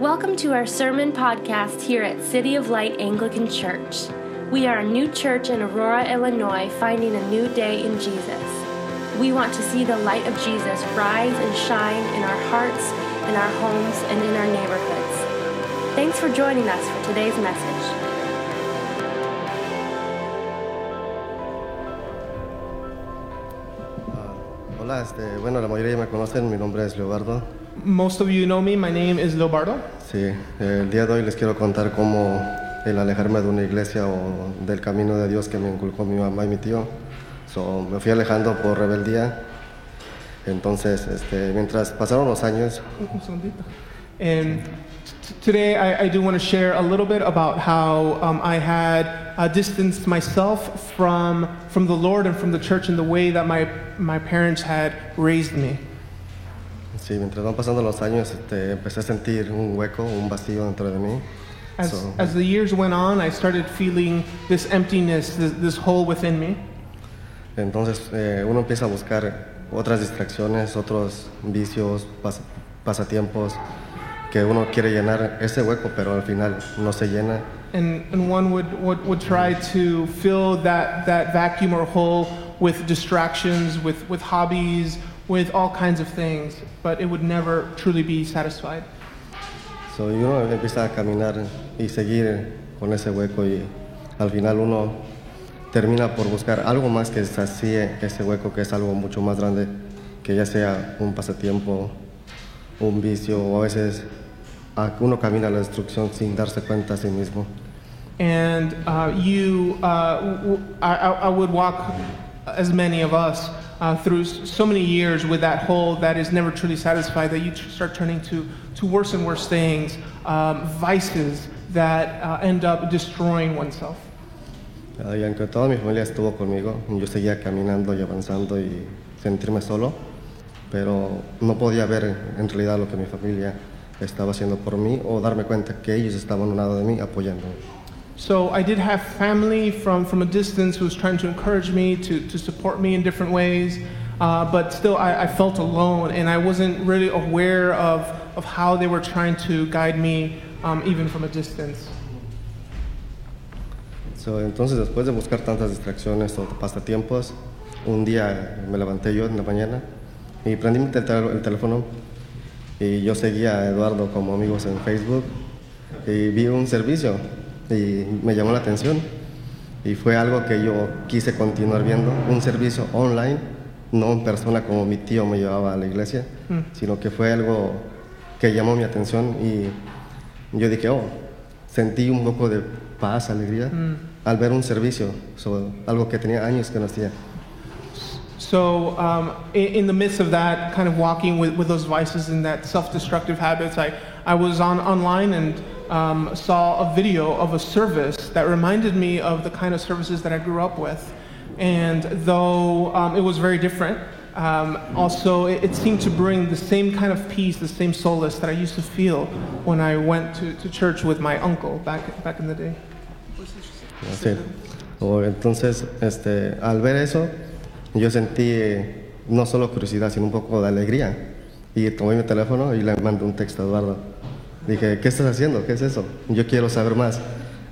Welcome to our sermon podcast here at City of Light Anglican Church. We are a new church in Aurora, Illinois, finding a new day in Jesus. We want to see the light of Jesus rise and shine in our hearts, in our homes, and in our neighborhoods. Thanks for joining us for today's message. Ah, hola, este, bueno, la mayoría me conocen, mi nombre es Leobardo. Most of you know me. My name is Leobardo. Sí, el día de hoy les quiero contar cómo el alejarme de una iglesia o del camino de Dios que me inculcó mi mamá y mi tío. So, me fui alejando por rebeldía. Entonces, este, mientras pasaron los años, Un segundito. And today I, I do want to share a little bit about how um, I had uh, distanced myself from, from the Lord and from the church in the way that my, my parents had raised me. Sí, mientras van pasando los años, este, empecé a sentir un hueco, un vacío dentro de mí. As, So, as the years went on, I started feeling this emptiness, this, this hole within me. entonces, eh, uno empieza a buscar otras distracciones, otros vicios, pas- pasatiempos, que uno quiere llenar ese hueco, pero al final no se llena. And, and one would, would, would try to fill that, that vacuum or hole with distractions, with, with hobbies, with all kinds of things, but it would never truly be satisfied. So, uno empieza a caminar y seguir con ese hueco y al final uno termina por buscar algo más que sacie ese hueco, que es algo mucho más grande, que ya sea un pasatiempo, un vicio o a veces uno camina a la destrucción sin darse cuenta a sí mismo. And uh, you, uh, I- I would walk, as many of us, uh, through so many years with that hole that is never truly satisfied, that you start turning to, to worse and worse things, um, vices that uh, end up destroying oneself. Y aunque toda mi familia estuvo conmigo, yo seguía caminando y avanzando y sentirme solo, pero no podía ver en realidad lo que mi familia estaba haciendo por mí o darme cuenta que ellos estaban a un lado de mí apoyándome. So I did have family from, from a distance who was trying to encourage me, to, to support me in different ways, uh, but still I, I felt alone and I wasn't really aware of, of how they were trying to guide me um, even from a distance. So, entonces después de buscar tantas distracciones o pasatiempos, un día me levanté yo en la mañana y prendí el teléfono y yo seguía a Eduardo como amigos en Facebook y vi un servicio y me llamó la atención. Y fue algo que yo quise continuar viendo, un servicio online, no en persona como mi tío me llevaba a la iglesia, sino que fue algo que llamó mi atención y yo dije, oh, sentí un poco de paz, alegría al ver un servicio, so, algo que tenía años que no hacía. So, um, in, in the midst of that, kind of walking with, with those vices and that self-destructive habits, I, I was on online and um, saw a video of a service that reminded me of the kind of services that I grew up with. And though um, it was very different, um, also it, it seemed to bring the same kind of peace, the same solace that I used to feel when I went to, to church with my uncle back, back in the day. Sí. O entonces, este, al ver eso, yo sentí eh, no solo curiosidad, sino un poco de alegría. Y tomé mi teléfono y le mandé un texto a Eduardo. Dije, ¿qué estás haciendo? ¿Qué es eso? Yo quiero saber más.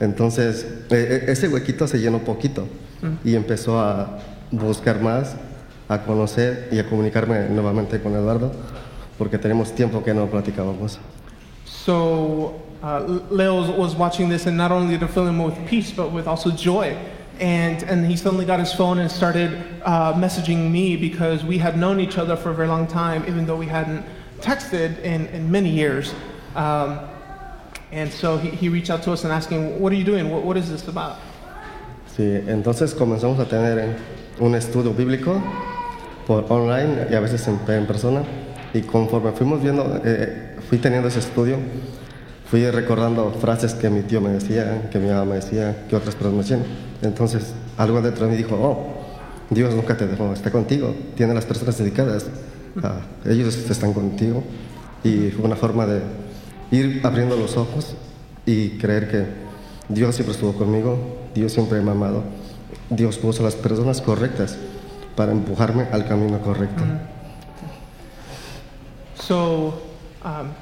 Entonces, eh, eh, ese huequito se llenó poquito y empezó a buscar más, a conocer y a comunicarme nuevamente con Eduardo, porque tenemos tiempo que no platicábamos. So uh, Leo was- watching this, and not only it fill him with peace, but with also joy. And, and he suddenly got his phone and started uh, messaging me because we had known each other for a very long time, even though we hadn't texted in, in many years. Um, and so he, he reached out to us and asking, What are you doing? What, what is this about? Sí, entonces comenzamos a tener eh, un estudio bíblico por online y a veces en, en persona. Y conforme fuimos viendo, eh, fui teniendo ese estudio, fui recordando frases que mi tío me decía, que mi mamá me decía, que otras personas me decían. Entonces, algo dentro de mí dijo, oh, Dios nunca te dejó, está contigo, tiene las personas dedicadas, ah, ellos están contigo. Y fue una forma de ir abriendo los ojos y creer que Dios siempre estuvo conmigo, Dios siempre me ha amado, Dios puso las personas correctas para empujarme al camino correcto. So um,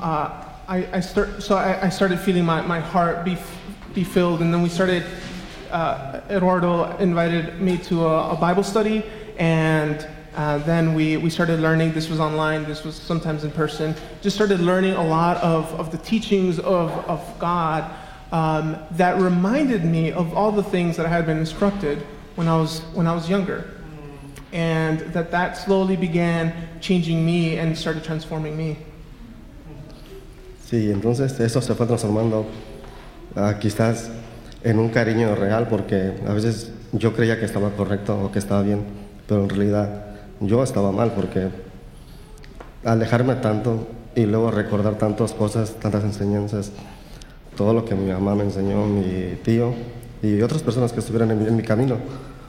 uh, I, I start, so I, I started feeling my, my heart be, be filled, and then we started. Uh, Eduardo invited me to a, a Bible study, and uh, then we, we started learning. This was online, this was sometimes in person. Just started learning a lot of, of the teachings of, of God um, that reminded me of all the things that I had been instructed when I was, when I was younger. And that that slowly began changing me and started transforming me. Sí, entonces eso se fue transformando ah, quizás en un cariño real porque a veces yo creía que estaba correcto o que estaba bien, pero en realidad yo estaba mal porque alejarme tanto y luego recordar tantas cosas, tantas enseñanzas, todo lo que mi mamá me enseñó, mi tío y otras personas que estuvieron en mi, en mi camino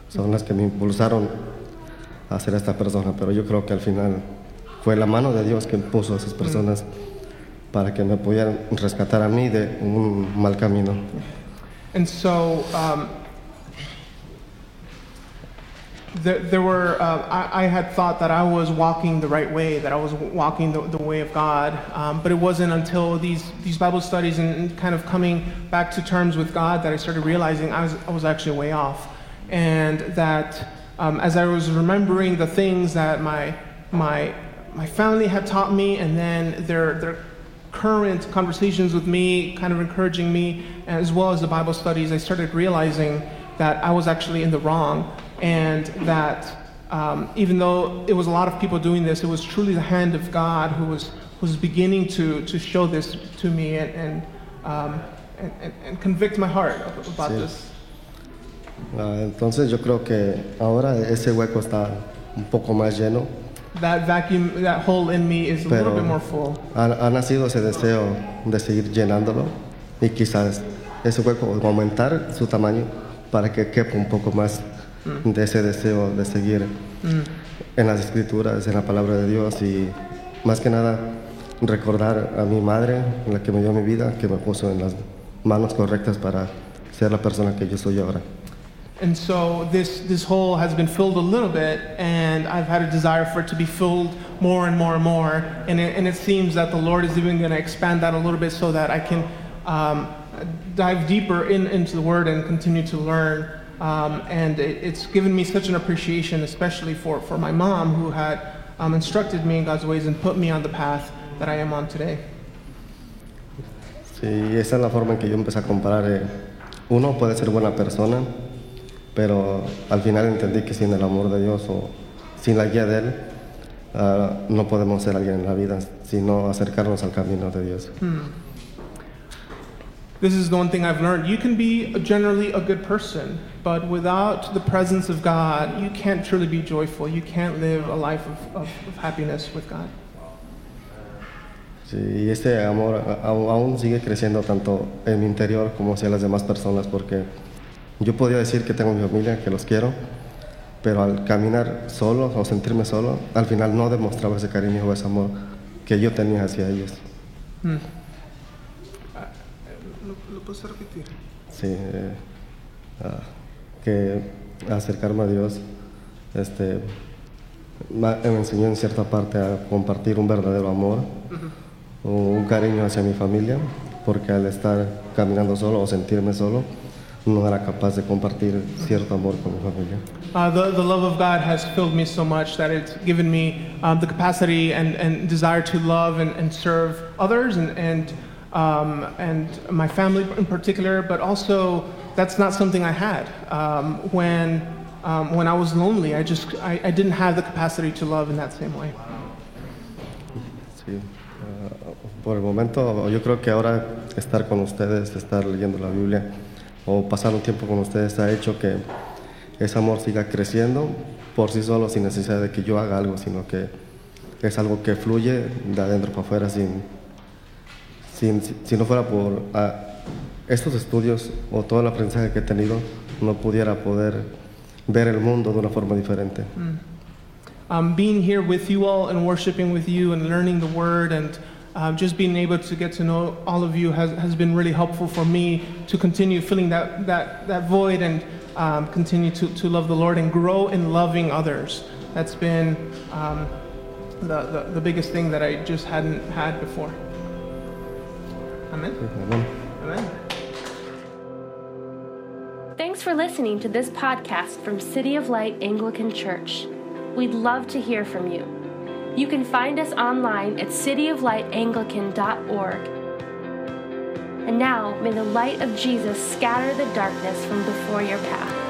son las que me impulsaron a ser esta persona, pero yo creo que al final fue la mano de Dios que puso a esas personas para que me pudieran rescatar a mí de un mal camino. And so um, there, there were, uh, I, I had thought that I was walking the right way, that I was walking the, the way of God. Um, but it wasn't until these, these Bible studies and, kind of coming back to terms with God that I started realizing I was, I was actually way off. And that um, as I was remembering the things that my, my, my family had taught me, and then their, their current conversations with me, kind of encouraging me, as well as the Bible studies, I started realizing that I was actually in the wrong and that um, even though it was a lot of people doing this, it was truly the hand of God who was, who was beginning to, to show this to me and, and, um, and, and, convict my heart about Sí. this. Ah, entonces yo creo que ahora ese hueco está un poco más lleno, That vacuum, that hole in me is a little bit more full. ha, ha nacido ese deseo de seguir llenándolo y quizás ese hueco aumentar su tamaño para que quepa un poco más de ese deseo de seguir en las escrituras, en la palabra de Dios y más que nada recordar a mi madre, la que me dio mi vida, que me puso en las manos correctas para ser la persona que yo soy ahora. And so this, this hole has been filled a little bit, and I've had a desire for it to be filled more and more and more. And it, and it seems that the Lord is even going to expand that a little bit so that I can um, dive deeper in, into the Word and continue to learn. Um, and it, it's given me such an appreciation, especially for, for my mom, who had um, instructed me in God's ways and put me on the path that I am on today. Sí, esa es la forma en que yo empecé a comparar. eh, uno puede ser buena persona, pero al final entendí que sin el amor de Dios o sin la guía de Él, ah, no podemos ser alguien en la vida, sino acercarnos al camino de Dios. This is the one thing I've learned. You can be generally a good person, but without the presence of God, you can't truly be joyful. You can't live a life of, of, of happiness with God. Sí, y ese amor aún sigue creciendo tanto en mi interior como hacia las demás personas, porque yo podía decir que tengo mi familia, que los quiero, pero al caminar solo o sentirme solo, al final no demostraba ese cariño o ese amor que yo tenía hacia ellos. Sí, eh, ah, que acercarme a Dios este, me enseñó en cierta parte a compartir un verdadero amor, o un cariño hacia mi familia, porque al estar caminando solo o sentirme solo, no era capaz de compartir cierto amor con mi familia. Uh, the, the love of God has filled me so much that it's given me um, the capacity and, and desire to love and, and serve others and, and, um, and my family in particular, but also that's not something I had. Um, when, um, when I was lonely, I just I, I didn't have the capacity to love in that same way. Sí, ah, por el momento yo creo que ahora estar con ustedes, estar leyendo la Biblia o pasar un tiempo con ustedes ha hecho que ese amor siga creciendo por sí solo sin necesidad de que yo haga algo, sino que es algo que fluye de adentro para afuera sin, sin si no fuera por ah, estos estudios o todo el aprendizaje que he tenido, no pudiera poder ver el mundo de una forma diferente. um, being here with you all and worshiping with you and learning the word and um, just being able to get to know all of you has, has been really helpful for me to continue filling that, that, that void and um, continue to, to love the Lord and grow in loving others. That's been, um, the, the, the biggest thing that I just hadn't had before. Amen. Amén. Amen. Thanks for listening to this podcast from City of Light Anglican Church. We'd love to hear from you. You can find us online at cityoflightanglican.org. And now, may the light of Jesus scatter the darkness from before your path.